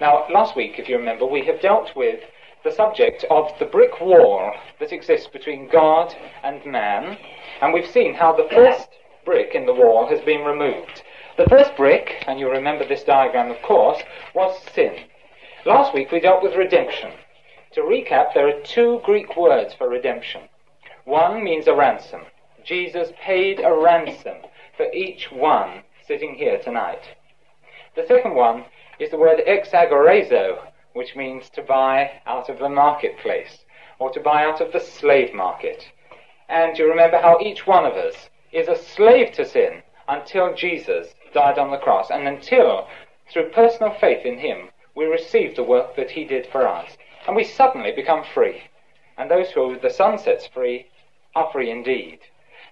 Now, last week, if you remember, we have dealt with the subject of the brick wall that exists between God and man, and we've seen how the first brick in the wall has been removed. The first brick, and you'll remember this diagram of course, was sin. Last week we dealt with redemption. To recap, there are two Greek words for redemption. One means a ransom. Jesus paid a ransom for each one sitting here tonight. The second one is the word exagorazo, which means to buy out of the marketplace, or to buy out of the slave market. And you remember how each one of us is a slave to sin until Jesus died on the cross, and until, through personal faith in him, we receive the work that he did for us. And we suddenly become free. And those who the Son sets free are free indeed.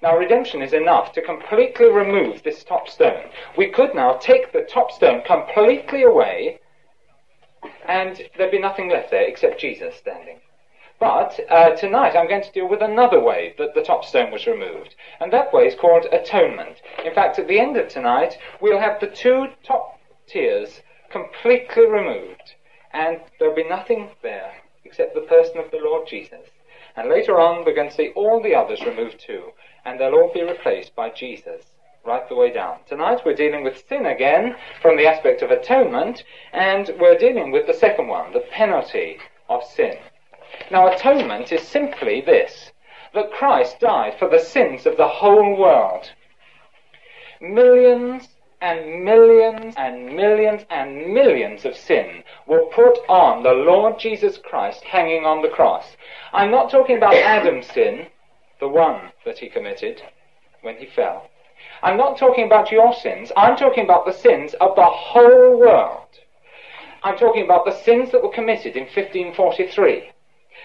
Now, redemption is enough to completely remove this top stone. We could now take the top stone completely away, and there'd be nothing left there except Jesus standing. But uh, tonight I'm going to deal with another way that the top stone was removed, and that way is called atonement. In fact, at the end of tonight, we'll have the two top tiers completely removed, and there'll be nothing there except the person of the Lord Jesus. And later on, we're going to see all the others removed too, and they'll all be replaced by Jesus right the way down. Tonight we're dealing with sin again from the aspect of atonement, and we're dealing with the second one, the penalty of sin. Now, atonement is simply this that Christ died for the sins of the whole world. Millions and millions and millions and millions of sin were put on the Lord Jesus Christ hanging on the cross. I'm not talking about Adam's sin, the one that he committed when he fell. I'm not talking about your sins. I'm talking about the sins of the whole world. I'm talking about the sins that were committed in 1543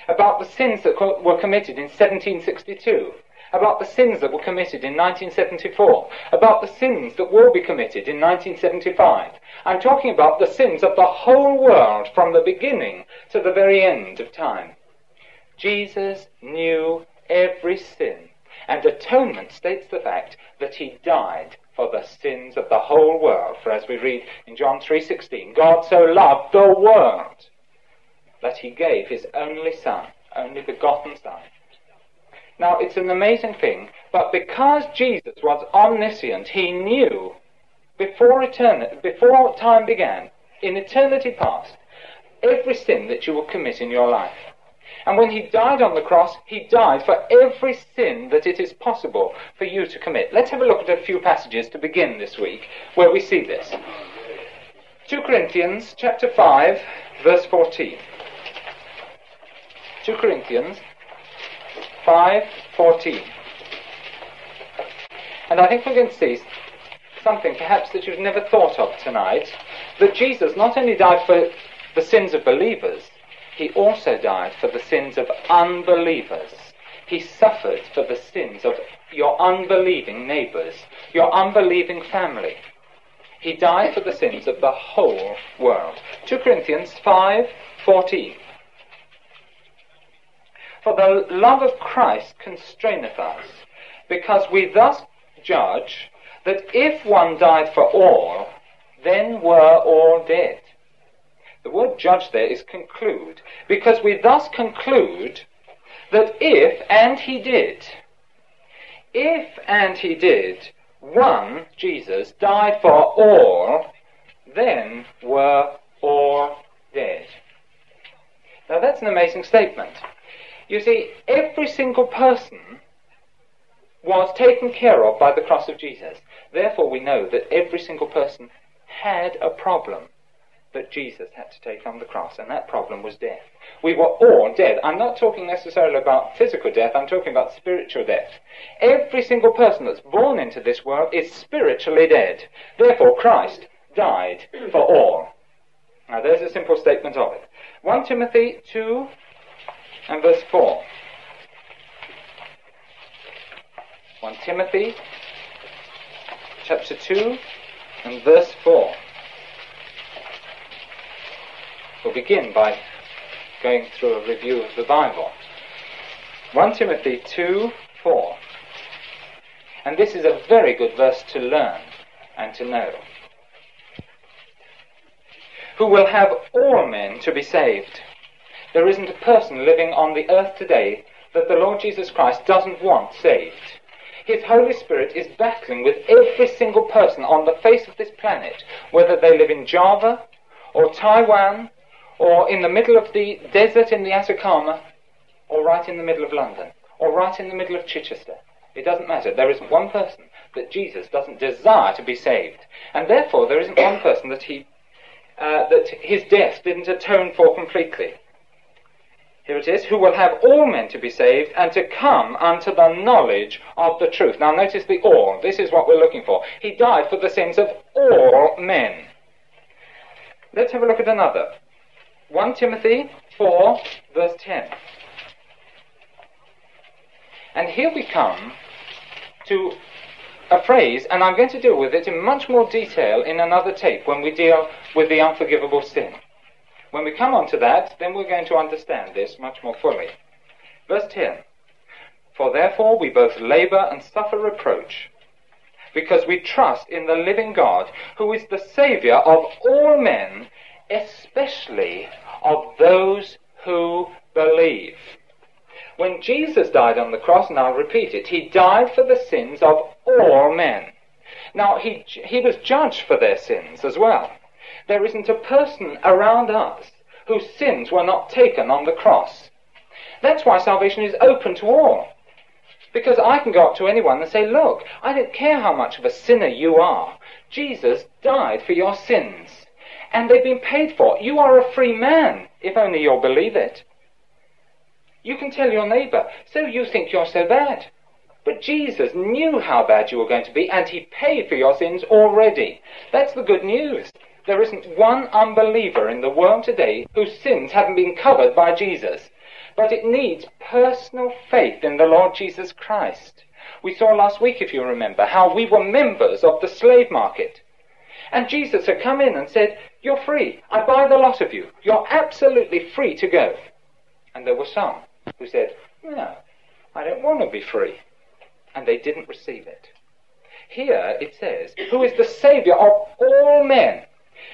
about the sins that co- were committed in 1762, about the sins that were committed in 1974, about the sins that will be committed in 1975. I'm talking about the sins of the whole world from the beginning to the very end of time. Jesus knew every sin, and atonement states the fact that he died for the sins of the whole world. For as we read in John 3:16, God so loved the world that he gave his only son, only begotten son. Now, it's an amazing thing, but because Jesus was omniscient, he knew before eternity, before time began, in eternity past, every sin that you will commit in your life. And when he died on the cross, he died for every sin that it is possible for you to commit. Let's have a look at a few passages to begin this week where we see this. 2 Corinthians chapter 5 verse 14. 2 Corinthians 5:14. And I think going to see something perhaps that you've never thought of tonight, that Jesus not only died for the sins of believers, he also died for the sins of unbelievers. He suffered for the sins of your unbelieving neighbors, your unbelieving family. He died for the sins of the whole world. 2 Corinthians 5:14. For the love of Christ constraineth us, because we thus judge that if one died for all, then were all dead. The word judge there is conclude, because we thus conclude that if, and he did, if, and he did, one, Jesus, died for all, then were all dead. Now that's an amazing statement. You see, every single person was taken care of by the cross of Jesus. Therefore, we know that every single person had a problem that Jesus had to take on the cross, and that problem was death. We were all dead. I'm not talking necessarily about physical death, I'm talking about spiritual death. Every single person that's born into this world is spiritually dead. Therefore, Christ died for all. Now, there's a simple statement of it. 1 Timothy 2 and verse 4. 1 Timothy chapter 2 and verse 4. We'll begin by going through a review of the Bible. 1 Timothy 2 4. And this is a very good verse to learn and to know. who will have all men to be saved. There isn't a person living on the earth today that the Lord Jesus Christ doesn't want saved. His Holy Spirit is battling with every single person on the face of this planet, whether they live in Java or Taiwan or in the middle of the desert in the Atacama or right in the middle of London or right in the middle of Chichester. It doesn't matter. There isn't one person that Jesus doesn't desire to be saved. And therefore, there isn't one person that he uh, that his death didn't atone for completely. Here it is, who will have all men to be saved and to come unto the knowledge of the truth. Now notice the all. This is what we're looking for. He died for the sins of all men. Let's have a look at another. 1 Timothy 4, verse 10. And here we come to a phrase, and I'm going to deal with it in much more detail in another tape when we deal with the unforgivable sin. When we come on to that, then we're going to understand this much more fully. Verse 10 For therefore we both labor and suffer reproach, because we trust in the living God, who is the Saviour of all men, especially of those who believe. When Jesus died on the cross, and I'll repeat it, he died for the sins of all men. Now, he, he was judged for their sins as well. There isn't a person around us whose sins were not taken on the cross. That's why salvation is open to all. Because I can go up to anyone and say, look, I don't care how much of a sinner you are. Jesus died for your sins. And they've been paid for. You are a free man, if only you'll believe it. You can tell your neighbor, so you think you're so bad. But Jesus knew how bad you were going to be, and he paid for your sins already. That's the good news. There isn't one unbeliever in the world today whose sins haven't been covered by Jesus. But it needs personal faith in the Lord Jesus Christ. We saw last week, if you remember, how we were members of the slave market. And Jesus had come in and said, You're free. I buy the lot of you. You're absolutely free to go. And there were some who said, No, I don't want to be free. And they didn't receive it. Here it says, Who is the Saviour of all men.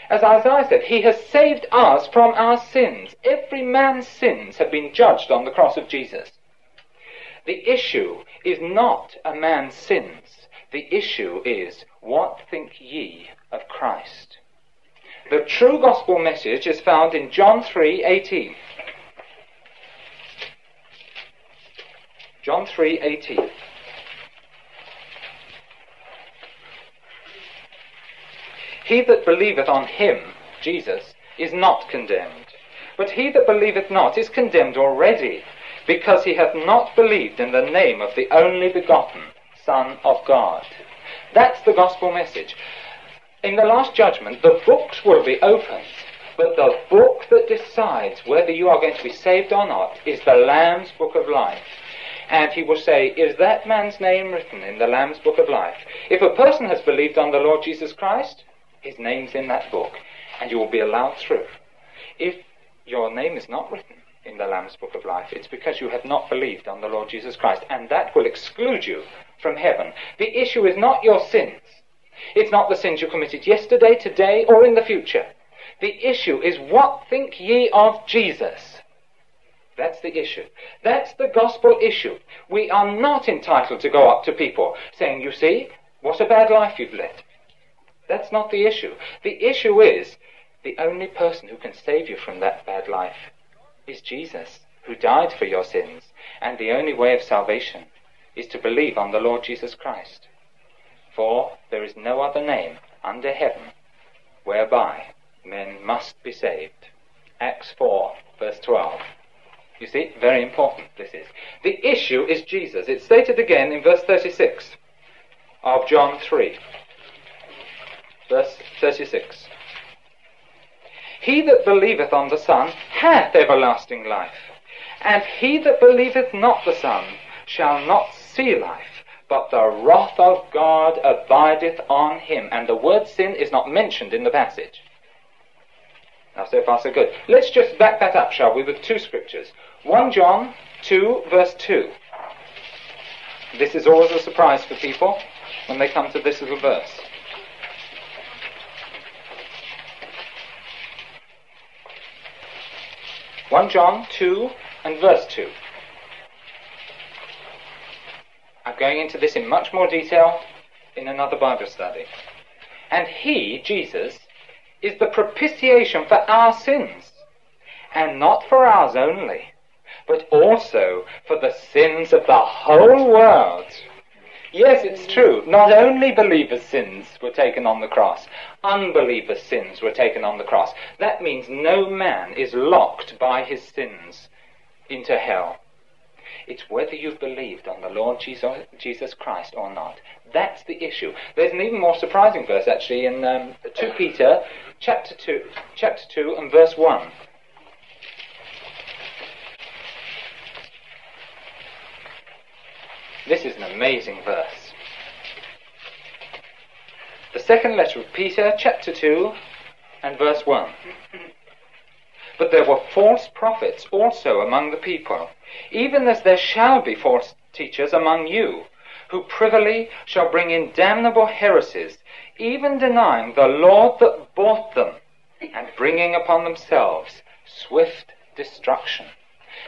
As Isaiah said, He has saved us from our sins. Every man's sins have been judged on the cross of Jesus. The issue is not a man's sins. The issue is, What think ye of Christ? The true gospel message is found in John 3:18. John 3:18. He that believeth on him, Jesus, is not condemned. But he that believeth not is condemned already, because he hath not believed in the name of the only begotten Son of God. That's the gospel message. In the last judgment, the books will be opened, but the book that decides whether you are going to be saved or not is the Lamb's book of life and he will say, Is that man's name written in the Lamb's Book of Life? If a person has believed on the Lord Jesus Christ, his name's in that book, and you will be allowed through. If your name is not written in the Lamb's Book of Life, it's because you have not believed on the Lord Jesus Christ, and that will exclude you from heaven. The issue is not your sins. It's not the sins you committed yesterday, today, or in the future. The issue is what think ye of Jesus? That's the issue. That's the gospel issue. We are not entitled to go up to people saying, you see, what a bad life you've led. That's not the issue. The issue is the only person who can save you from that bad life is Jesus, who died for your sins. And the only way of salvation is to believe on the Lord Jesus Christ. For there is no other name under heaven whereby men must be saved. Acts 4, verse 12. You see, very important this is. The issue is Jesus. It's stated again in verse 36 of John 3. Verse 36. He that believeth on the Son hath everlasting life, and he that believeth not the Son shall not see life, but the wrath of God abideth on him. And the word sin is not mentioned in the passage. Now, so far, so good. Let's just back that up, shall we, with two scriptures. 1 John 2, verse 2. This is always a surprise for people when they come to this little verse. 1 John 2 and verse 2. I'm going into this in much more detail in another Bible study. And he, Jesus, is the propitiation for our sins, and not for ours only, but also for the sins of the whole world. Yes, it's true. Not only believers' sins were taken on the cross, unbelievers' sins were taken on the cross. That means no man is locked by his sins into hell. It's whether you've believed on the Lord Jesus Christ or not. That's the issue. There's an even more surprising verse actually in um, 2 Peter chapter 2, chapter 2 and verse 1. This is an amazing verse. The second letter of Peter, chapter 2 and verse 1. But there were false prophets also among the people, even as there shall be false teachers among you, who privily shall bring in damnable heresies, even denying the Lord that bought them, and bringing upon themselves swift destruction.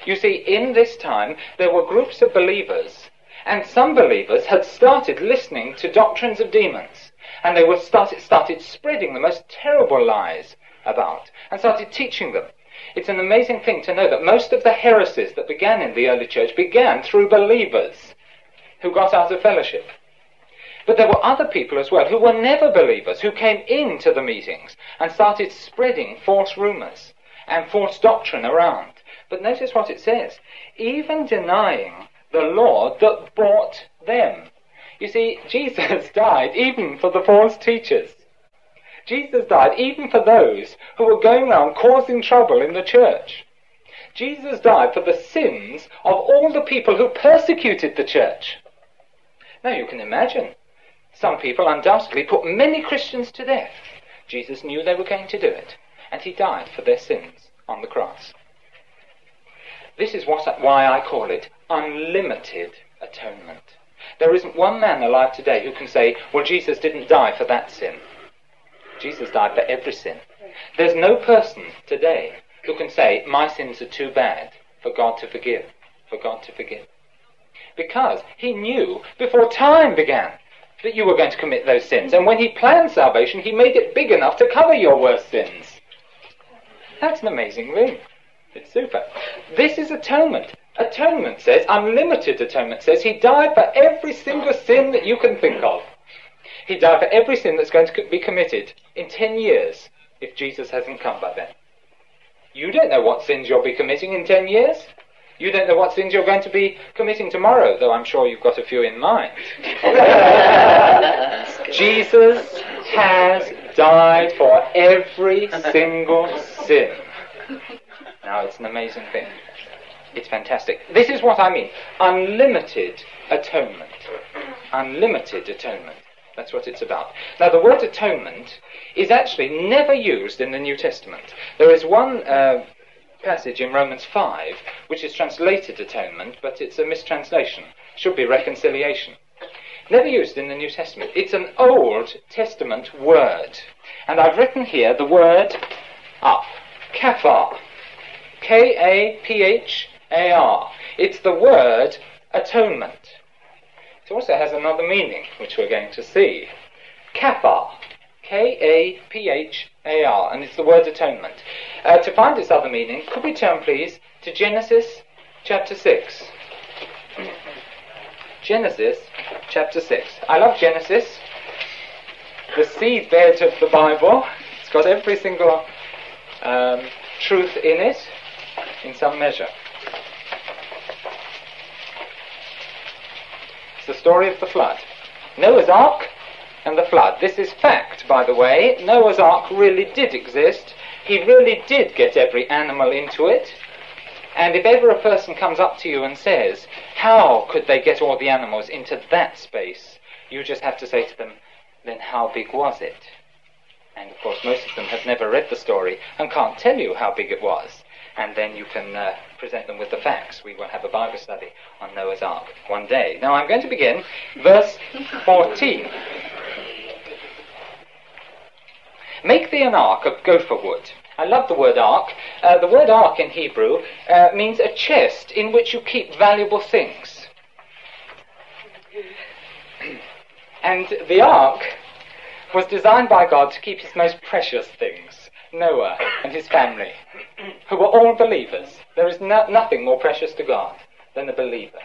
You see, in this time, there were groups of believers, and some believers had started listening to doctrines of demons, and they were started, started spreading the most terrible lies about, and started teaching them. It's an amazing thing to know that most of the heresies that began in the early church began through believers who got out of fellowship. But there were other people as well who were never believers, who came into the meetings and started spreading false rumors and false doctrine around. But notice what it says. Even denying the Lord that bought them. You see, Jesus died even for the false teachers. Jesus died even for those who were going around causing trouble in the church. Jesus died for the sins of all the people who persecuted the church. Now you can imagine, some people undoubtedly put many Christians to death. Jesus knew they were going to do it, and he died for their sins on the cross. This is what, why I call it unlimited atonement. There isn't one man alive today who can say, well, Jesus didn't die for that sin. Jesus died for every sin. There's no person today who can say, my sins are too bad for God to forgive, for God to forgive. Because he knew before time began that you were going to commit those sins. And when he planned salvation, he made it big enough to cover your worst sins. That's an amazing thing. It's super. This is atonement. Atonement says, unlimited atonement says, he died for every single sin that you can think of. He died for every sin that's going to be committed in 10 years if Jesus hasn't come by then. You don't know what sins you'll be committing in 10 years. You don't know what sins you're going to be committing tomorrow, though I'm sure you've got a few in mind. Jesus has died for every single sin. Now, it's an amazing thing. It's fantastic. This is what I mean unlimited atonement. Unlimited atonement. That's what it's about. Now, the word atonement is actually never used in the New Testament. There is one uh, passage in Romans 5 which is translated atonement, but it's a mistranslation. It Should be reconciliation. Never used in the New Testament. It's an Old Testament word. And I've written here the word up. Kaphar. K A P H A R. It's the word atonement. It also has another meaning, which we're going to see. Kaphar. K A P H A R, and it's the word atonement. Uh, to find its other meaning, could we turn, please, to Genesis chapter 6? Genesis chapter 6. I love Genesis, the seedbed of the Bible. It's got every single um, truth in it in some measure. The story of the flood. Noah's Ark and the flood. This is fact, by the way. Noah's Ark really did exist. He really did get every animal into it. And if ever a person comes up to you and says, How could they get all the animals into that space? You just have to say to them, Then how big was it? And of course, most of them have never read the story and can't tell you how big it was and then you can uh, present them with the facts. We will have a Bible study on Noah's Ark one day. Now I'm going to begin verse 14. Make thee an ark of gopher wood, I love the word ark. Uh, the word ark in Hebrew uh, means a chest in which you keep valuable things. and the ark was designed by God to keep his most precious things, Noah and his family, who were all believers. There is no, nothing more precious to God than a believer.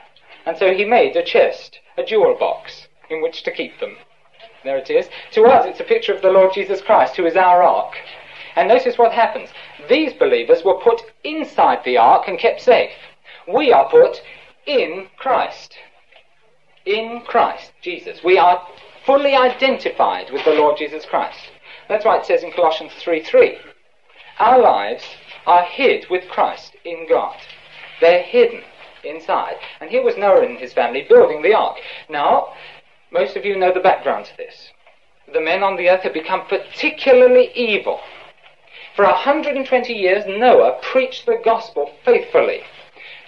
And so he made a chest, a jewel box, in which to keep them. There it is. To us, it's a picture of the Lord Jesus Christ, who is our ark. And notice what happens. These believers were put inside the ark and kept safe. We are put in Christ. In Christ, Jesus. We are fully identified with the Lord Jesus Christ. That's why it says in Colossians 3 3. Our lives are hid with Christ in God. They're hidden inside. And here was Noah and his family building the ark. Now, most of you know the background to this. The men on the earth had become particularly evil. For 120 years, Noah preached the gospel faithfully.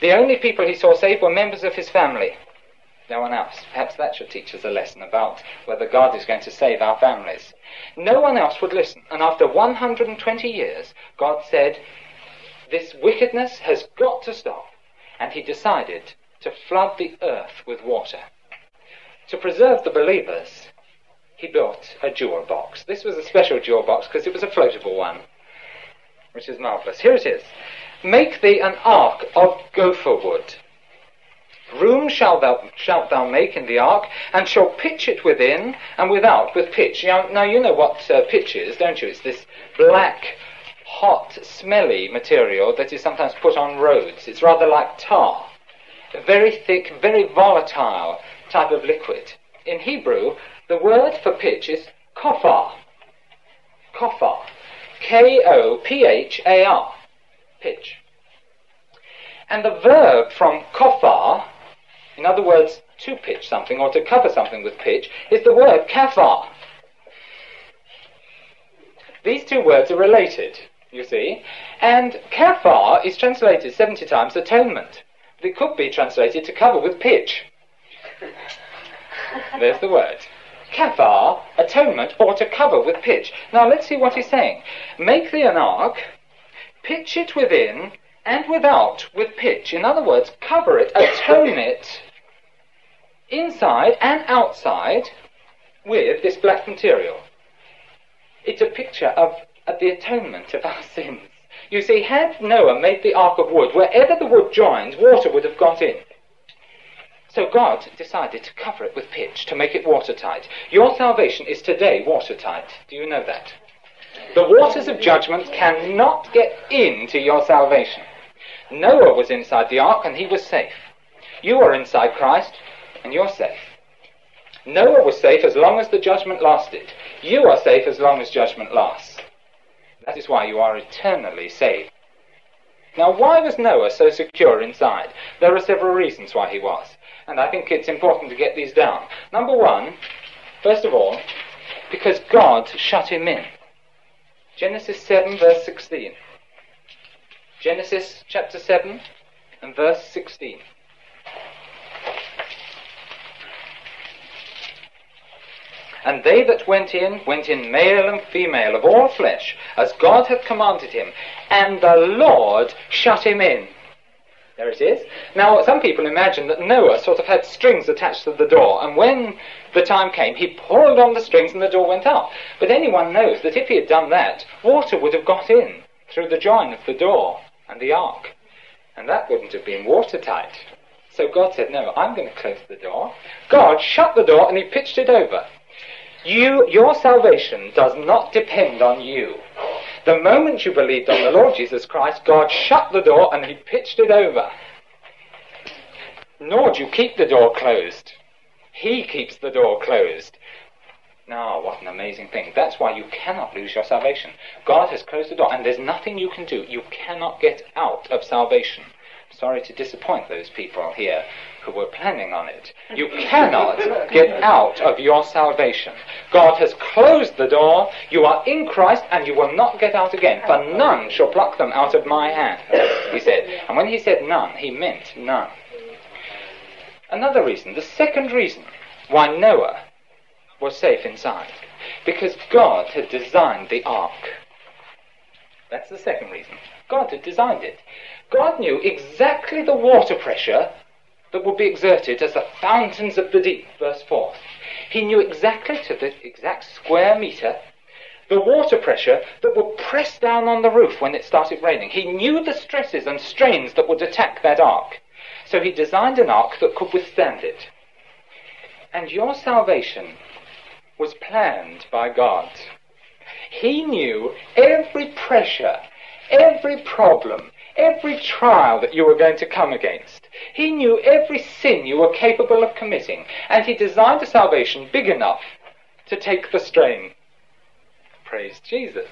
The only people he saw saved were members of his family. No one else. Perhaps that should teach us a lesson about whether God is going to save our families. No one else would listen. And after 120 years, God said, This wickedness has got to stop. And he decided to flood the earth with water. To preserve the believers, he built a jewel box. This was a special jewel box because it was a floatable one which is marvellous. Here it is. Make thee an ark of gopher wood. Room shalt thou, shalt thou make in the ark, and shall pitch it within and without with pitch. Now, now you know what uh, pitch is, don't you? It's this black, hot, smelly material that is sometimes put on roads. It's rather like tar. A very thick, very volatile type of liquid. In Hebrew, the word for pitch is kofar. Kofar. K O P H A R. Pitch. And the verb from kofar, in other words, to pitch something or to cover something with pitch, is the word kaphar. These two words are related, you see. And kaphar is translated 70 times atonement. But it could be translated to cover with pitch. There's the word kaphar, atonement, or to cover with pitch. Now let's see what he's saying. Make thee an ark, pitch it within and without with pitch. In other words, cover it, atone it, inside and outside, with this black material. It's a picture of, of the atonement of our sins. You see, had Noah made the ark of wood, wherever the wood joined, water would have got in. So God decided to cover it with pitch to make it watertight. Your salvation is today watertight. Do you know that? The waters of judgment cannot get into your salvation. Noah was inside the ark and he was safe. You are inside Christ and you're safe. Noah was safe as long as the judgment lasted. You are safe as long as judgment lasts. That is why you are eternally saved. Now, why was Noah so secure inside? There are several reasons why he was and I think it's important to get these down. Number one, first of all, because God shut him in. Genesis 7, verse 16. Genesis chapter 7 and verse 16. And they that went in, went in male and female of all flesh, as God hath commanded him. And the Lord shut him in. There it is. Now, some people imagine that Noah sort of had strings attached to the door, and when the time came, he pulled on the strings and the door went up. But anyone knows that if he had done that, water would have got in through the join of the door and the ark, and that wouldn't have been watertight. So God said, No, I'm going to close the door. God shut the door and he pitched it over. You, your salvation does not depend on you. The moment you believed on the Lord Jesus Christ, God shut the door and he pitched it over. Nor do you keep the door closed. He keeps the door closed. Now, what an amazing thing. That's why you cannot lose your salvation. God has closed the door, and there's nothing you can do. You cannot get out of salvation. Sorry to disappoint those people here who were planning on it. You cannot get out of your salvation. God has closed the door. You are in Christ and you will not get out again. For none shall pluck them out of my hand, he said. And when he said none, he meant none. Another reason, the second reason why Noah was safe inside, because God had designed the ark. That's the second reason. God had designed it. God knew exactly the water pressure that would be exerted as the fountains of the deep, verse 4. He knew exactly to the exact square meter the water pressure that would press down on the roof when it started raining. He knew the stresses and strains that would attack that ark. So he designed an ark that could withstand it. And your salvation was planned by God. He knew every pressure, every problem, every trial that you were going to come against. He knew every sin you were capable of committing, and he designed a salvation big enough to take the strain. Praise Jesus.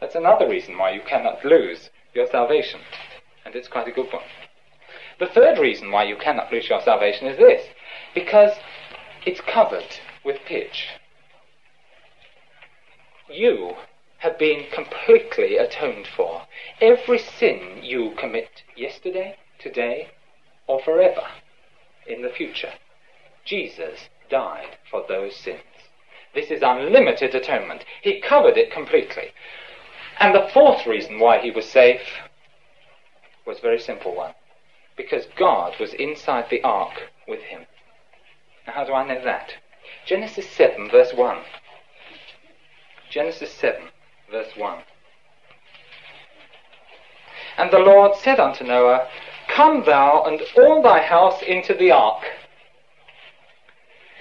That's another reason why you cannot lose your salvation, and it's quite a good one. The third reason why you cannot lose your salvation is this because it's covered with pitch you have been completely atoned for. Every sin you commit yesterday, today, or forever in the future, Jesus died for those sins. This is unlimited atonement. He covered it completely. And the fourth reason why he was safe was a very simple one. Because God was inside the ark with him. Now, how do I know that? Genesis 7, verse 1. Genesis 7, verse 1. And the Lord said unto Noah, Come thou and all thy house into the ark.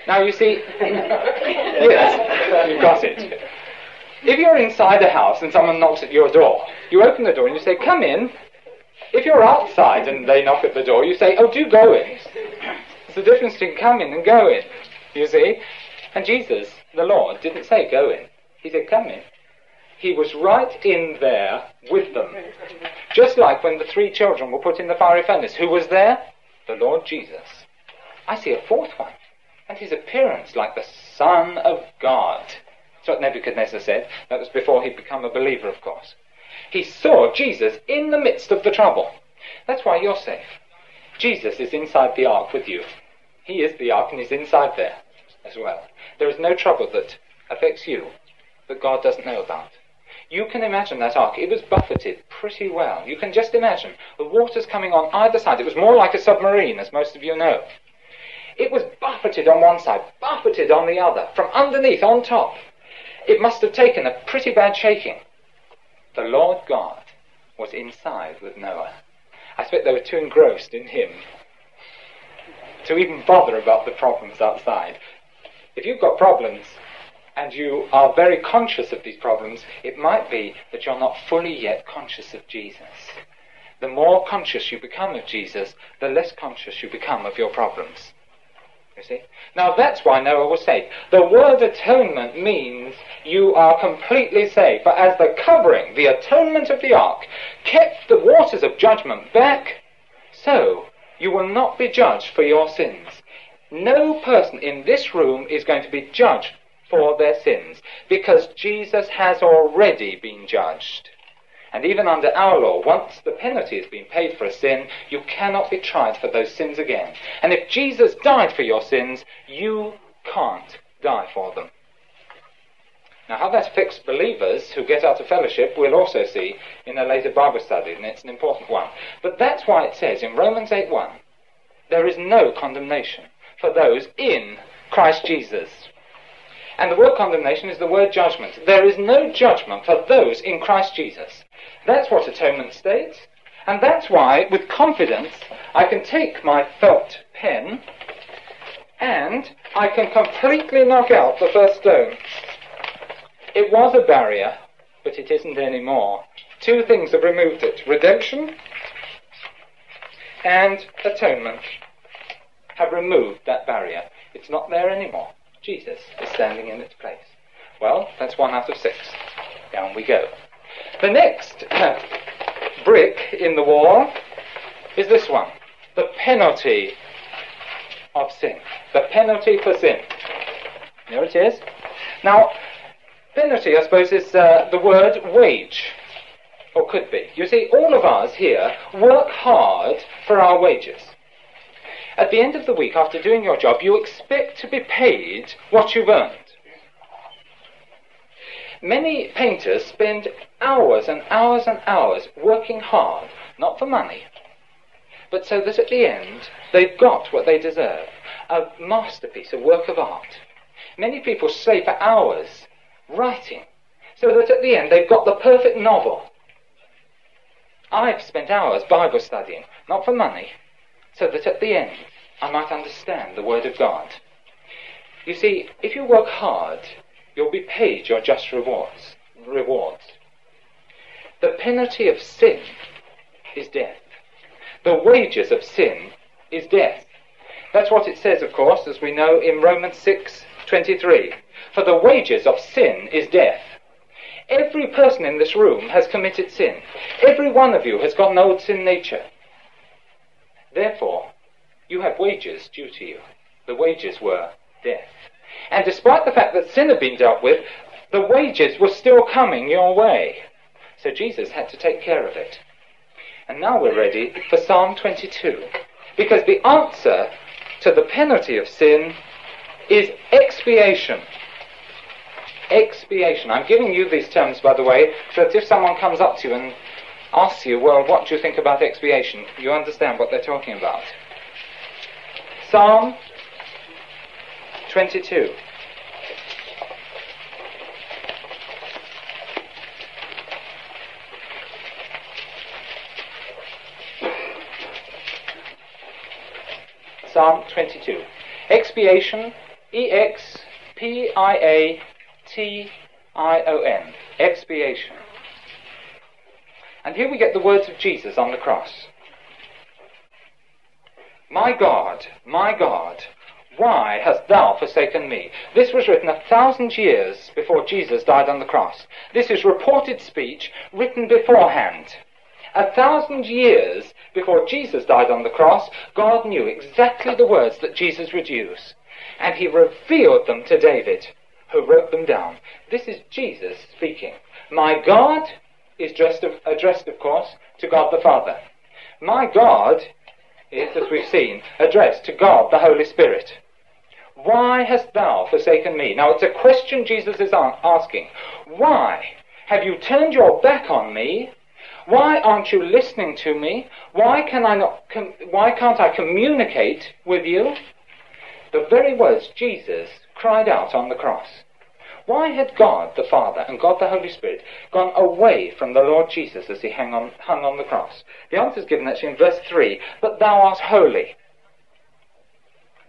Now you see, yes, you got it. If you're inside a house and someone knocks at your door, you open the door and you say, Come in. If you're outside and they knock at the door, you say, Oh, do go in. It's the difference between come in and go in, you see. And Jesus, the Lord, didn't say go in. He said, Come in. He was right in there with them. Just like when the three children were put in the fiery furnace. Who was there? The Lord Jesus. I see a fourth one. And his appearance like the Son of God. That's what Nebuchadnezzar said. That was before he'd become a believer, of course. He saw Jesus in the midst of the trouble. That's why you're safe. Jesus is inside the ark with you. He is the ark and he's inside there as well. There is no trouble that affects you that God doesn't know about. You can imagine that ark. It was buffeted pretty well. You can just imagine the waters coming on either side. It was more like a submarine, as most of you know. It was buffeted on one side, buffeted on the other, from underneath, on top. It must have taken a pretty bad shaking. The Lord God was inside with Noah. I suspect they were too engrossed in him to even bother about the problems outside. If you've got problems, and you are very conscious of these problems, it might be that you're not fully yet conscious of Jesus. The more conscious you become of Jesus, the less conscious you become of your problems. You see? Now that's why Noah was saved. The word atonement means you are completely saved. But as the covering, the atonement of the ark, kept the waters of judgment back, so you will not be judged for your sins. No person in this room is going to be judged for their sins, because Jesus has already been judged. And even under our law, once the penalty has been paid for a sin, you cannot be tried for those sins again. And if Jesus died for your sins, you can't die for them. Now, how that affects believers who get out of fellowship, we'll also see in a later Bible study, and it's an important one. But that's why it says in Romans 8:1, there is no condemnation for those in Christ Jesus. And the word condemnation is the word judgment. There is no judgment for those in Christ Jesus. That's what atonement states. And that's why, with confidence, I can take my felt pen and I can completely knock out the first stone. It was a barrier, but it isn't anymore. Two things have removed it redemption and atonement have removed that barrier. It's not there anymore. Jesus is standing in its place. Well, that's one out of six. Down we go. The next brick in the wall is this one the penalty of sin. The penalty for sin. There it is. Now, penalty, I suppose, is uh, the word wage. Or could be. You see, all of us here work hard for our wages. At the end of the week, after doing your job, you expect to be paid what you've earned. Many painters spend hours and hours and hours working hard, not for money, but so that at the end they've got what they deserve a masterpiece, a work of art. Many people stay for hours writing so that at the end they've got the perfect novel. I've spent hours Bible studying, not for money, so that at the end I might understand the Word of God. You see, if you work hard, you'll be paid your just rewards. rewards. The penalty of sin is death. The wages of sin is death. That's what it says, of course, as we know in Romans 6:23. For the wages of sin is death. Every person in this room has committed sin. Every one of you has got an old sin nature. Therefore, you have wages due to you. The wages were death. And despite the fact that sin had been dealt with, the wages were still coming your way. So Jesus had to take care of it. And now we're ready for Psalm 22. Because the answer to the penalty of sin is expiation. Expiation. I'm giving you these terms, by the way, so that if someone comes up to you and asks you, well, what do you think about expiation, you understand what they're talking about. Psalm 22. Psalm 22. Expiation, E X P I A T I O N. Expiation. And here we get the words of Jesus on the cross. My God, my God, why hast thou forsaken me? This was written a thousand years before Jesus died on the cross. This is reported speech written beforehand. A thousand years before Jesus died on the cross, God knew exactly the words that Jesus would use. And he revealed them to David, who wrote them down. This is Jesus speaking. My God is addressed, addressed uh, of course, to God the Father. My God is, as we've seen, addressed to God the Holy Spirit. Why hast thou forsaken me? Now it's a question Jesus is asking. Why have you turned your back on me? Why aren't you listening to me? Why can I not? Com- why can't I communicate with you? The very words Jesus cried out on the cross. Why had God the Father and God the Holy Spirit gone away from the Lord Jesus as he hung on, hung on the cross? The answer is given actually in verse 3 But thou art holy.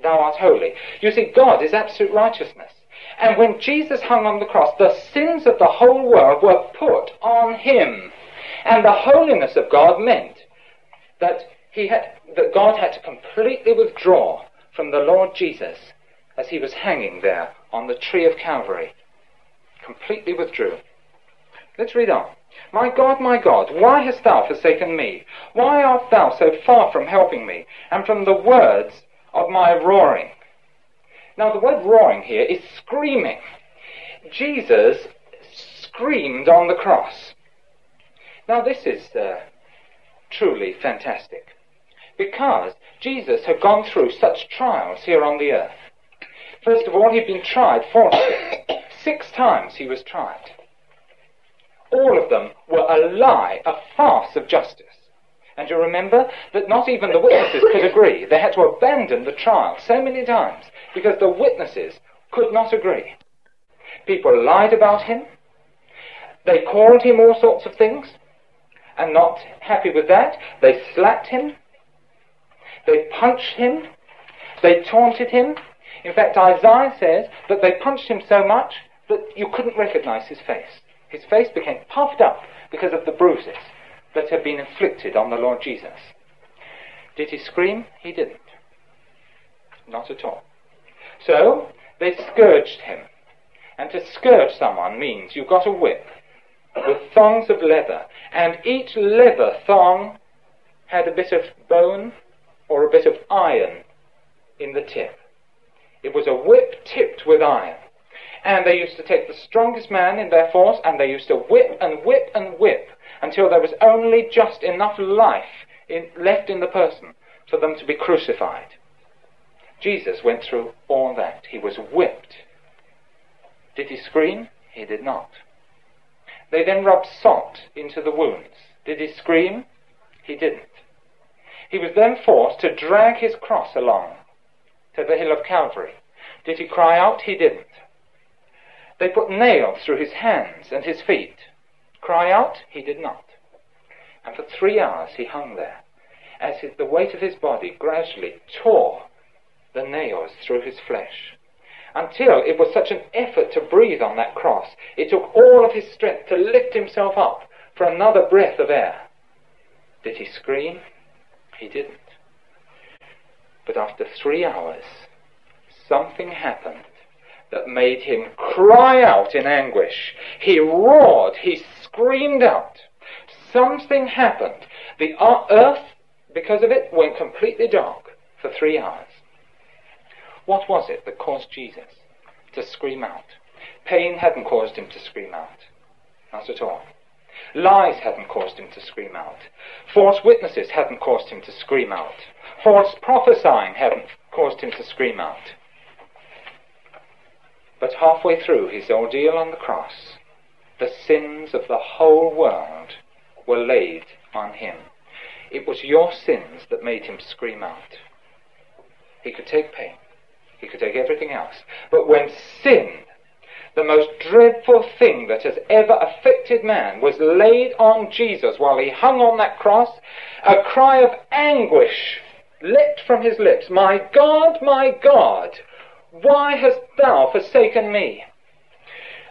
Thou art holy. You see, God is absolute righteousness. And when Jesus hung on the cross, the sins of the whole world were put on him. And the holiness of God meant that he had, that God had to completely withdraw from the Lord Jesus as he was hanging there on the tree of Calvary completely withdrew. Let's read on. My God, my God, why hast thou forsaken me? Why art thou so far from helping me, and from the words of my roaring? Now, the word roaring here is screaming. Jesus screamed on the cross. Now, this is uh, truly fantastic because Jesus had gone through such trials here on the earth. First of all, he'd been tried falsely. Six times he was tried. All of them were a lie, a farce of justice. And you remember that not even the witnesses could agree. They had to abandon the trial so many times because the witnesses could not agree. People lied about him. They called him all sorts of things. And not happy with that, they slapped him. They punched him. They taunted him. In fact, Isaiah says that they punched him so much that you couldn't recognize his face. His face became puffed up because of the bruises that had been inflicted on the Lord Jesus. Did he scream? He didn't. Not at all. So, they scourged him. And to scourge someone means you've got a whip with thongs of leather, and each leather thong had a bit of bone or a bit of iron in the tip. It was a whip tipped with iron. And they used to take the strongest man in their force and they used to whip and whip and whip until there was only just enough life in, left in the person for them to be crucified. Jesus went through all that. He was whipped. Did he scream? He did not. They then rubbed salt into the wounds. Did he scream? He didn't. He was then forced to drag his cross along to the hill of Calvary. Did he cry out? He didn't. They put nails through his hands and his feet. Cry out? He did not. And for three hours he hung there, as his, the weight of his body gradually tore the nails through his flesh. Until it was such an effort to breathe on that cross, it took all of his strength to lift himself up for another breath of air. Did he scream? He didn't. But after three hours, something happened that made him cry out in anguish. He roared, he screamed out. Something happened. The earth, because of it, went completely dark for three hours. What was it that caused Jesus to scream out? Pain hadn't caused him to scream out. Not at all. Lies hadn't caused him to scream out. False witnesses hadn't caused him to scream out. False prophesying hadn't caused him to scream out. But halfway through his ordeal on the cross, the sins of the whole world were laid on him. It was your sins that made him scream out. He could take pain. He could take everything else. But when sin, the most dreadful thing that has ever affected man, was laid on Jesus while he hung on that cross, a cry of anguish leapt from his lips. My God, my God, why hast thou forsaken me?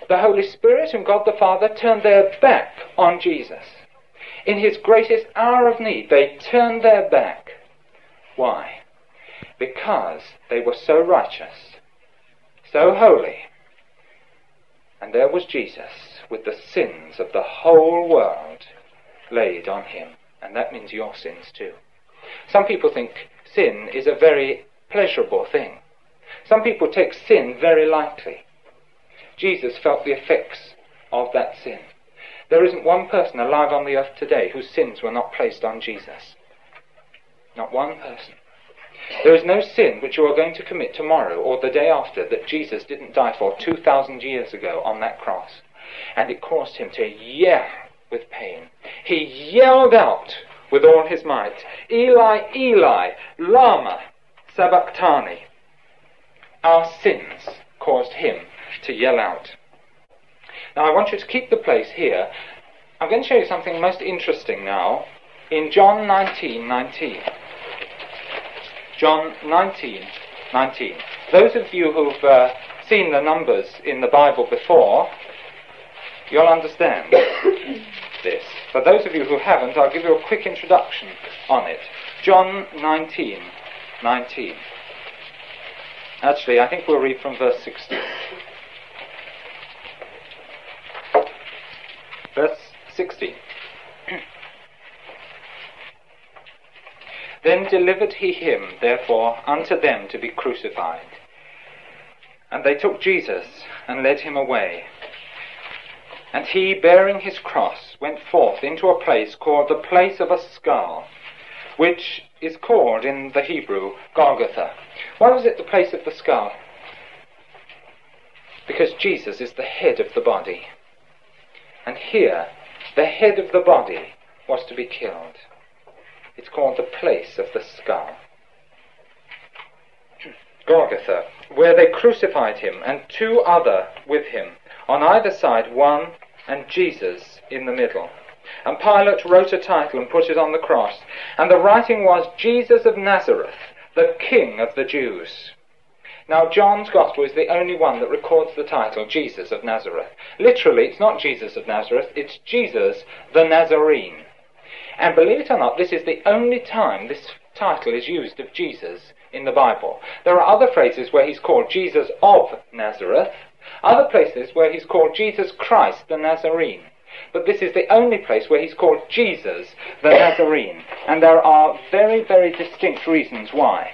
The Holy Spirit and God the Father turned their back on Jesus. In his greatest hour of need, they turned their back. Why? Because they were so righteous, so holy. And there was Jesus with the sins of the whole world laid on him. And that means your sins too. Some people think sin is a very pleasurable thing. Some people take sin very lightly. Jesus felt the effects of that sin. There isn't one person alive on the earth today whose sins were not placed on Jesus. Not one person. There is no sin which you are going to commit tomorrow or the day after that Jesus didn't die for 2,000 years ago on that cross. And it caused him to yell with pain. He yelled out with all his might, Eli, Eli, Lama Sabachthani our sins caused him to yell out. Now I want you to keep the place here. I'm going to show you something most interesting now in John 19:19. 19. John 19:19. 19. Those of you who've uh, seen the numbers in the Bible before, you'll understand this. For those of you who haven't, I'll give you a quick introduction on it. John 19:19. 19. Actually, I think we'll read from verse 16. Verse 16. then delivered he him, therefore, unto them to be crucified. And they took Jesus and led him away. And he, bearing his cross, went forth into a place called the place of a skull, which is called in the Hebrew Golgotha. Why was it the place of the skull? Because Jesus is the head of the body. And here, the head of the body was to be killed. It's called the place of the skull. Golgotha, where they crucified him, and two other with him, on either side one, and Jesus in the middle. And Pilate wrote a title and put it on the cross. And the writing was Jesus of Nazareth, the King of the Jews. Now, John's Gospel is the only one that records the title Jesus of Nazareth. Literally, it's not Jesus of Nazareth, it's Jesus the Nazarene. And believe it or not, this is the only time this title is used of Jesus in the Bible. There are other phrases where he's called Jesus of Nazareth, other places where he's called Jesus Christ the Nazarene. But this is the only place where he's called Jesus the Nazarene. And there are very, very distinct reasons why.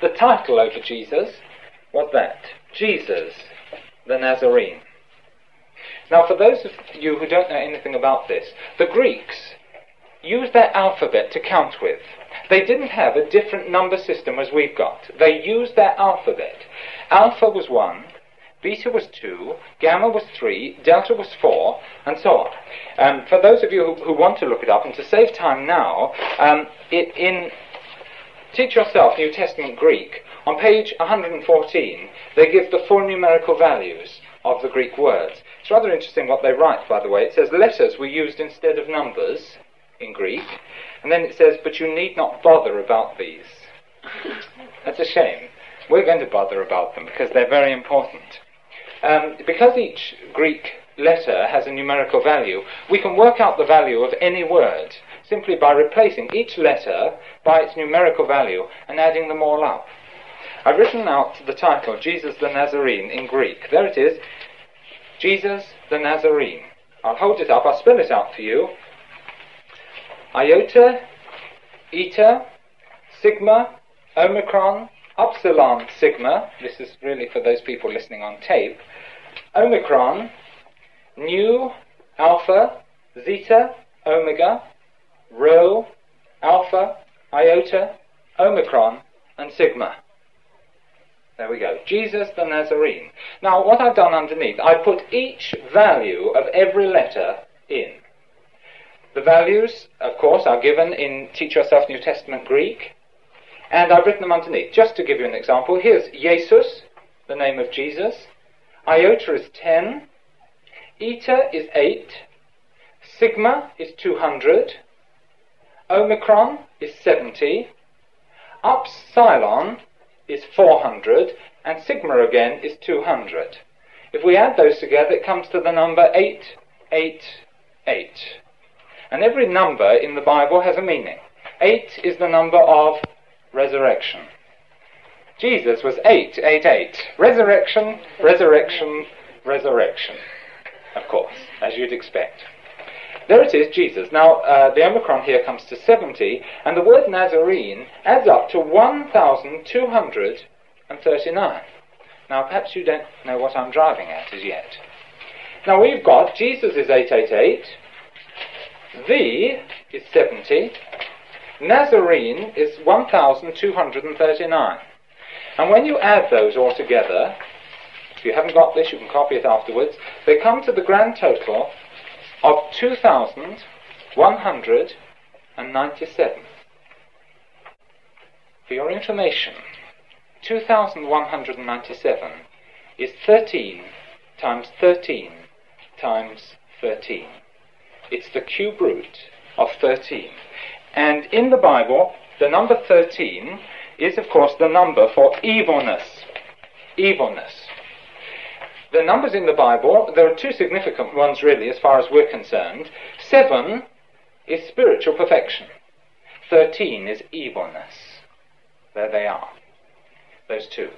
The title over Jesus was that Jesus the Nazarene. Now, for those of you who don't know anything about this, the Greeks used their alphabet to count with. They didn't have a different number system as we've got. They used their alphabet. Alpha was one, beta was 2, gamma was 3, delta was 4, and so on. Um, for those of you who, who, want to look it up, and to save time now, um, it, in Teach Yourself New Testament Greek, on page 114, they give the full numerical values of the Greek words. It's rather interesting what they write, by the way. It says letters were used instead of numbers in Greek, and then it says, but you need not bother about these. That's a shame. We're going to bother about them because they're very important. Um, because each Greek letter has a numerical value, we can work out the value of any word simply by replacing each letter by its numerical value and adding them all up. I've written out the title, Jesus the Nazarene, in Greek. There it is, Jesus the Nazarene. I'll hold it up, I'll spell it out for you. Iota, Eta, Sigma, Omicron, Upsilon, Sigma. This is really for those people listening on tape. Omicron, Nu, Alpha, Zeta, Omega, Rho, Alpha, Iota, Omicron, and Sigma. There we go. Jesus the Nazarene. Now, what I've done underneath, I put each value of every letter in. The values, of course, are given in Teach Yourself New Testament Greek, and I've written them underneath. Just to give you an example, here's Jesus, the name of Jesus. Iota is 10. Eta is 8. Sigma is 200. Omicron is 70. Upsilon is 400. And sigma again is 200. If we add those together, it comes to the number 888. And every number in the Bible has a meaning. Eight is the number of resurrection. Jesus was 888. Resurrection, resurrection, resurrection. Of course, as you'd expect. There it is, Jesus. Now, uh, the Omicron here comes to 70, and the word Nazarene adds up to 1,239. Now, perhaps you don't know what I'm driving at as yet. Now, we've got Jesus is 888, V is 70. Nazarene is 1,239. And when you add those all together, if you haven't got this, you can copy it afterwards, they come to the grand total of 2,197. For your information, 2,197 is 13 times 13 times 13. It's the cube root of 13. And in the Bible, the number 13 is, of course, the number for evilness. Evilness. The numbers in the Bible, there are two significant ones, really, as far as we're concerned. Seven is spiritual perfection, 13 is evilness. There they are. Those two.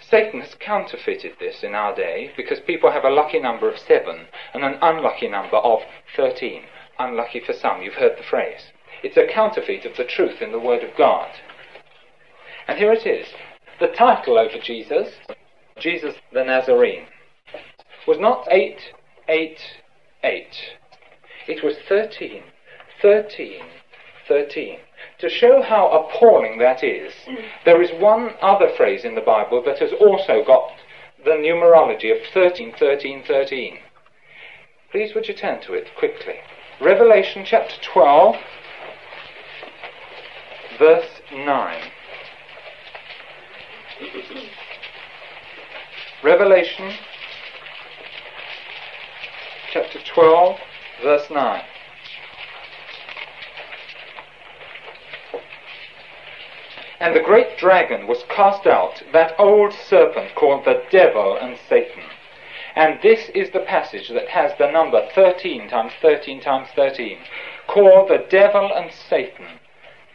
Satan has counterfeited this in our day because people have a lucky number of seven and an unlucky number of 13. Unlucky for some, you've heard the phrase. It's a counterfeit of the truth in the Word of God. And here it is. The title over Jesus, Jesus the Nazarene, was not 888. It was 13, 13, 13 to show how appalling that is, there is one other phrase in the Bible that has also got the numerology of 13, 13, 13. Please would you turn to it quickly. Revelation chapter 12, verse 9. Revelation chapter 12, verse 9. And the great dragon was cast out, that old serpent called the devil and Satan. And this is the passage that has the number 13 times 13 times 13. Called the devil and Satan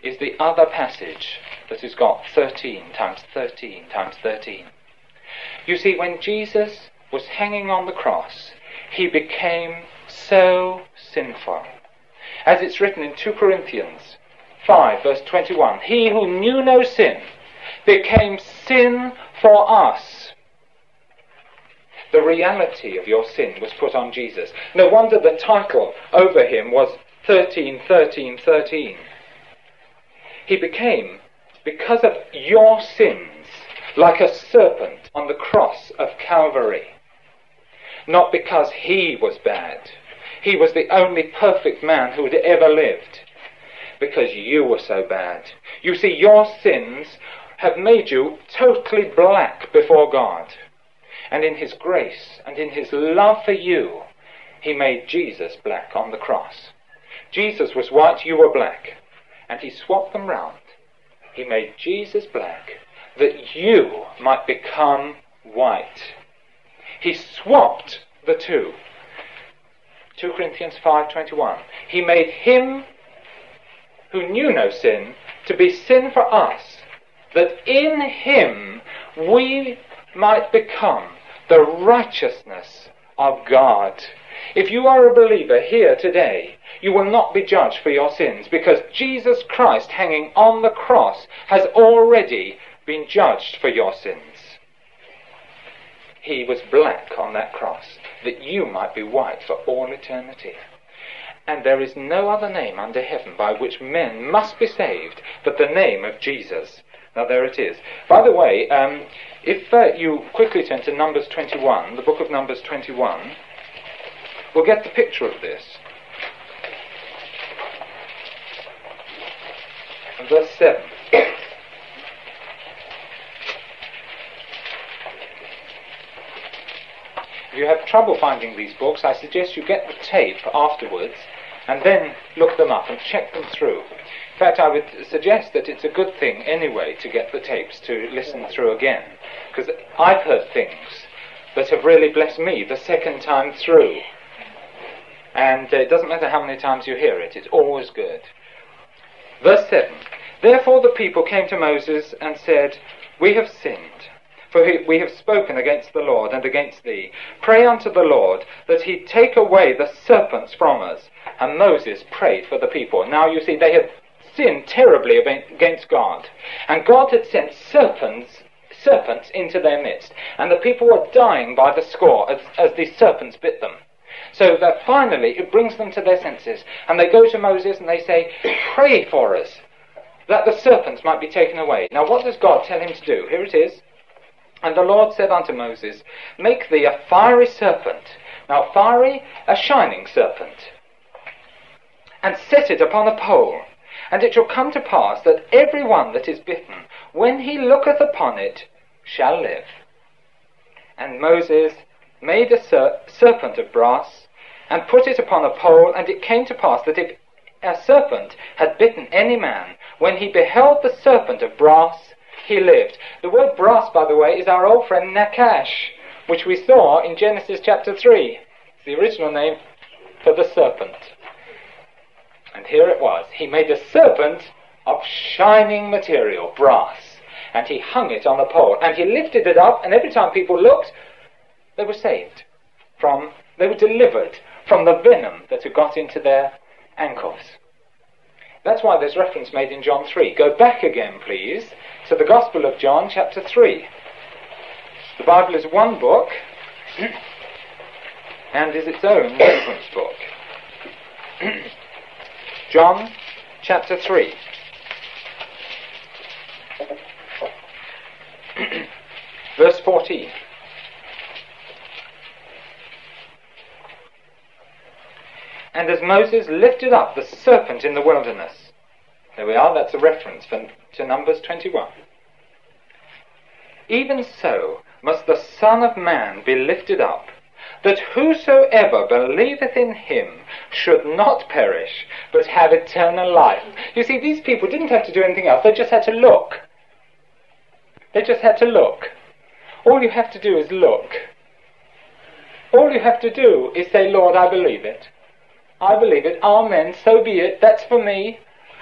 is the other passage that has got 13 times 13 times 13. You see, when Jesus was hanging on the cross, he became so sinful. As it's written in 2 Corinthians 5, verse 21, he who knew no sin became sin for us. The reality of your sin was put on Jesus. No wonder the title over him was 13, 13, 13. He became, because of your sins, like a serpent on the cross of Calvary. not because he was bad. He was the only perfect man who had ever lived. Because you were so bad. You see, your sins have made you totally black before God. And in His grace and in His love for you, He made Jesus black on the cross. Jesus was white, you were black. And He swapped them round. He made Jesus black that you might become white. He swapped the two. 2 Corinthians 5:21. He made him who knew no sin to be sin for us, that in him we might become the righteousness of God. If you are a believer here today, you will not be judged for your sins because Jesus Christ hanging on the cross has already been judged for your sins. He was black on that cross that you might be white for all eternity. And there is no other name under heaven by which men must be saved but the name of Jesus. Now there it is. By the way, um, if uh, you quickly turn to Numbers 21, the book of Numbers 21, we'll get the picture of this. Verse 7. If you have trouble finding these books, I suggest you get the tape afterwards and then look them up and check them through. In fact, I would suggest that it's a good thing anyway to get the tapes to listen through again, because I've heard things that have really blessed me the second time through. And uh, it doesn't matter how many times you hear it, it's always good. Verse 7 Therefore the people came to Moses and said, We have sinned for we have spoken against the Lord and against thee. Pray unto the Lord that he take away the serpents from us. And Moses prayed for the people. Now you see, they had sinned terribly against God. And God had sent serpents serpents into their midst. And the people were dying by the score as, as these serpents bit them. So that finally it brings them to their senses. And they go to Moses and they say, Pray for us that the serpents might be taken away. Now what does God tell him to do? Here it is. And the Lord said unto Moses, Make thee a fiery serpent. Now, fiery, a shining serpent. And set it upon a pole. And it shall come to pass that every one that is bitten, when he looketh upon it, shall live. And Moses made a ser- serpent of brass, and put it upon a pole, and it came to pass that if a serpent had bitten any man, when he beheld the serpent of brass, he lived. The word brass, by the way, is our old friend Nakash, which we saw in Genesis chapter 3. It's the original name for the serpent. And here it was. He made a serpent of shining material, brass, and he hung it on a pole, and he lifted it up, and every time people looked, they were saved from, they were delivered from the venom that had got into their ankles. That's why there's reference made in John 3. Go back again, please, to the Gospel of John, chapter 3. The Bible is one book and is its own reference book. John, chapter 3. Verse 14. And as Moses lifted up the serpent in the wilderness, there we are, that's a reference for, to Numbers 21. Even so must the Son of Man be lifted up, that whosoever believeth in him should not perish, but have eternal life. You see, these people didn't have to do anything else, they just had to look. They just had to look. All you have to do is look. All you have to do is say, Lord, I believe it. I believe it. Amen. So be it. That's for me.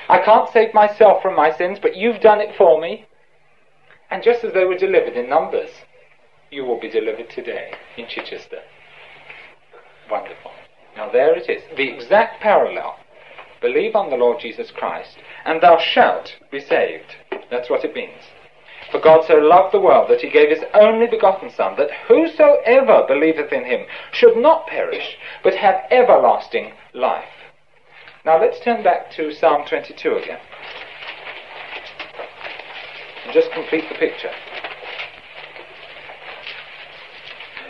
I can't save myself from my sins, but you've done it for me. And just as they were delivered in Numbers, you will be delivered today in Chichester. Wonderful. Now there it is. The exact parallel. Believe on the Lord Jesus Christ, and thou shalt be saved. That's what it means. For God so loved the world that he gave his only begotten Son, that whosoever believeth in him should not perish, but have everlasting life. Now let's turn back to Psalm 22 again. And just complete the picture.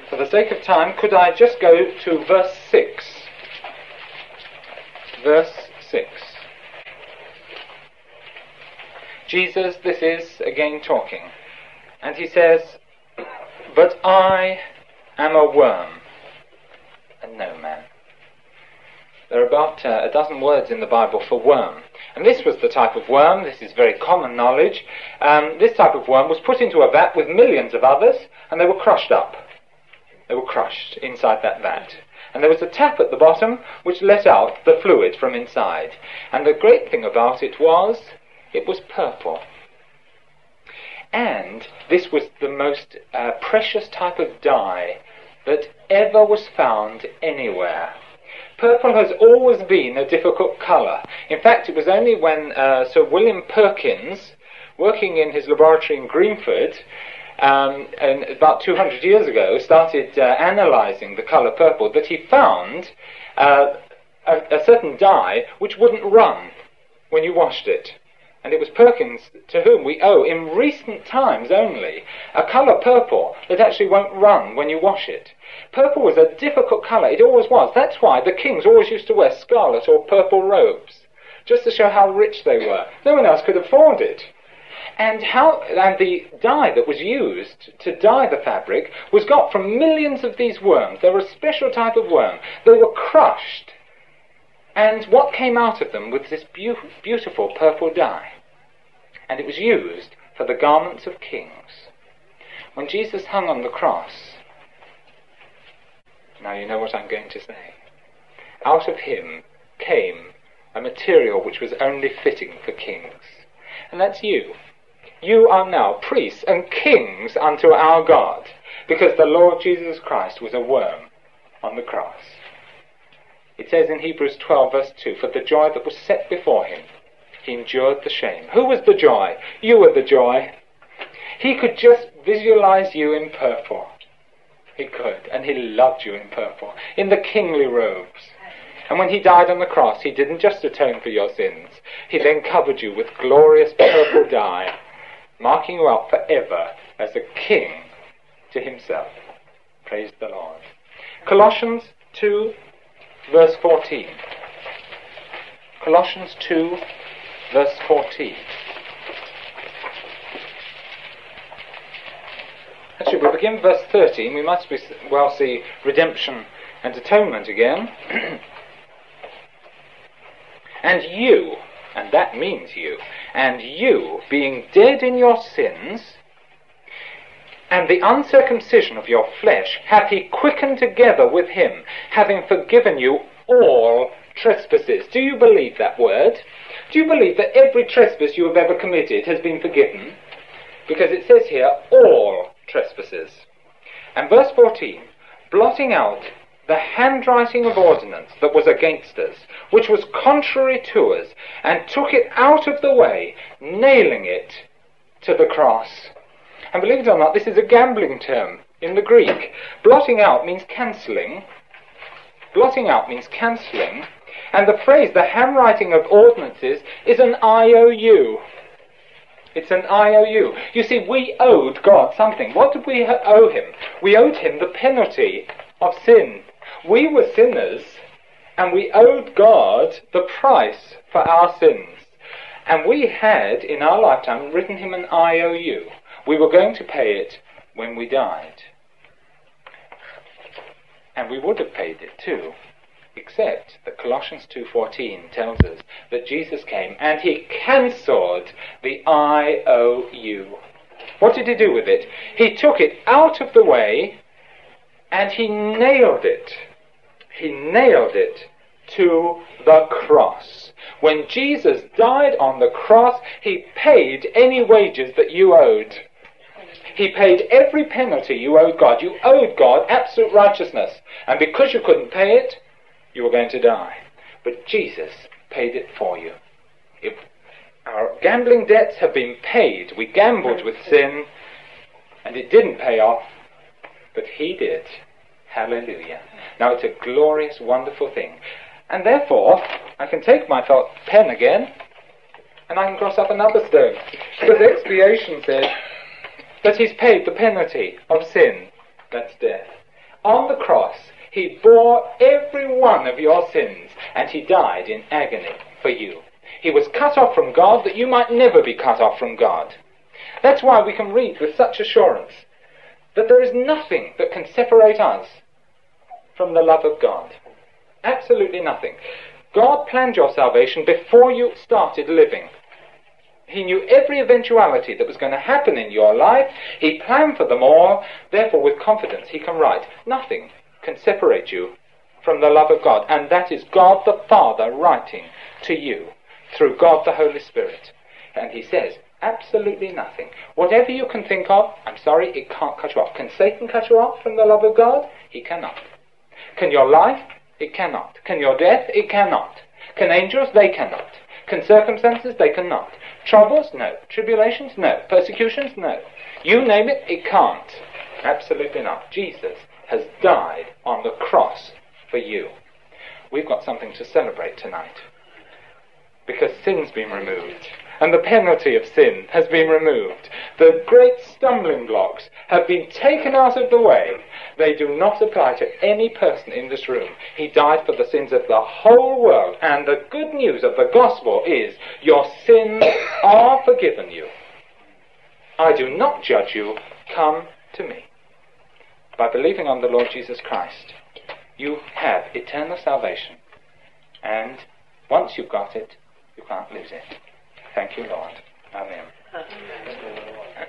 For the sake of time, could I just go to verse 6? Verse 6. Jesus, this is again talking, and he says, But I am a worm and no man. There are about uh, a dozen words in the Bible for worm. And this was the type of worm, this is very common knowledge. Um, this type of worm was put into a vat with millions of others, and they were crushed up. They were crushed inside that vat. And there was a tap at the bottom which let out the fluid from inside. And the great thing about it was, it was purple. And this was the most uh, precious type of dye that ever was found anywhere. Purple has always been a difficult colour. In fact, it was only when uh, Sir William Perkins, working in his laboratory in Greenford, um, and about 200 years ago, started uh, analysing the colour purple, that he found uh, a, a certain dye which wouldn't run when you washed it. And it was Perkins to whom we owe, in recent times only, a colour purple that actually won't run when you wash it. Purple was a difficult colour. It always was. That's why the kings always used to wear scarlet or purple robes, just to show how rich they were. No one else could afford it. And how and the dye that was used to dye the fabric was got from millions of these worms. They were a special type of worm. They were crushed. And what came out of them was this be- beautiful purple dye. And it was used for the garments of kings. When Jesus hung on the cross, now you know what I'm going to say. Out of him came a material which was only fitting for kings. And that's you. You are now priests and kings unto our God, because the Lord Jesus Christ was a worm on the cross. It says in Hebrews 12, verse 2 For the joy that was set before him, he endured the shame. Who was the joy? You were the joy. He could just visualize you in purple. He could, and he loved you in purple, in the kingly robes. And when he died on the cross, he didn't just atone for your sins, he then covered you with glorious purple dye, marking you out forever as a king to himself. Praise the Lord. Colossians 2, verse 14. Colossians 2, verse 14. Actually, we'll begin verse 13. We must be, well see redemption and atonement again. and you, and that means you, and you, being dead in your sins, and the uncircumcision of your flesh, hath he quickened together with him, having forgiven you all trespasses. Do you believe that word? Do you believe that every trespass you have ever committed has been forgiven? Because it says here, all trespasses. And verse 14, blotting out the handwriting of ordinance that was against us, which was contrary to us, and took it out of the way, nailing it to the cross. And believe it or not, this is a gambling term in the Greek. Blotting out means cancelling. Blotting out means cancelling. And the phrase, the handwriting of ordinances, is an IOU. It's an IOU. You see, we owed God something. What did we owe Him? We owed Him the penalty of sin. We were sinners, and we owed God the price for our sins. And we had, in our lifetime, written Him an IOU. We were going to pay it when we died. And we would have paid it too except that Colossians 2.14 tells us that Jesus came and he cancelled the IOU. What did he do with it? He took it out of the way and he nailed it. He nailed it to the cross. When Jesus died on the cross, he paid any wages that you owed. He paid every penalty you owed God. You owed God absolute righteousness. And because you couldn't pay it, you were going to die. But Jesus paid it for you. If our gambling debts have been paid, we gambled with sin, and it didn't pay off, but He did. Hallelujah. Now it's a glorious, wonderful thing. And therefore, I can take my thought pen again, and I can cross up another stone. Because expiation says that He's paid the penalty of sin, that's death. On the cross, he bore every one of your sins, and he died in agony for you. He was cut off from God that you might never be cut off from God. That's why we can read with such assurance that there is nothing that can separate us from the love of God. Absolutely nothing. God planned your salvation before you started living. He knew every eventuality that was going to happen in your life. He planned for them all. Therefore, with confidence, he can write, nothing can separate you from the love of God. And that is God the Father writing to you through God the Holy Spirit. And he says, absolutely nothing. Whatever you can think of, I'm sorry, it can't cut you off. Can Satan cut you off from the love of God? He cannot. Can your life? It cannot. Can your death? It cannot. Can angels? They cannot. Can circumstances? They cannot. Troubles? No. Tribulations? No. Persecutions? No. You name it, it can't. Absolutely not. Jesus has died on the cross for you. We've got something to celebrate tonight. Because sin's been removed and the penalty of sin has been removed. The great stumbling blocks have been taken out of the way. They do not apply to any person in this room. He died for the sins of the whole world, and the good news of the gospel is your sins are forgiven you. I do not judge you. Come to me. By believing on the Lord Jesus Christ, you have eternal salvation. And once you've got it, you can't lose it. Thank you, Lord. Amen. Amen.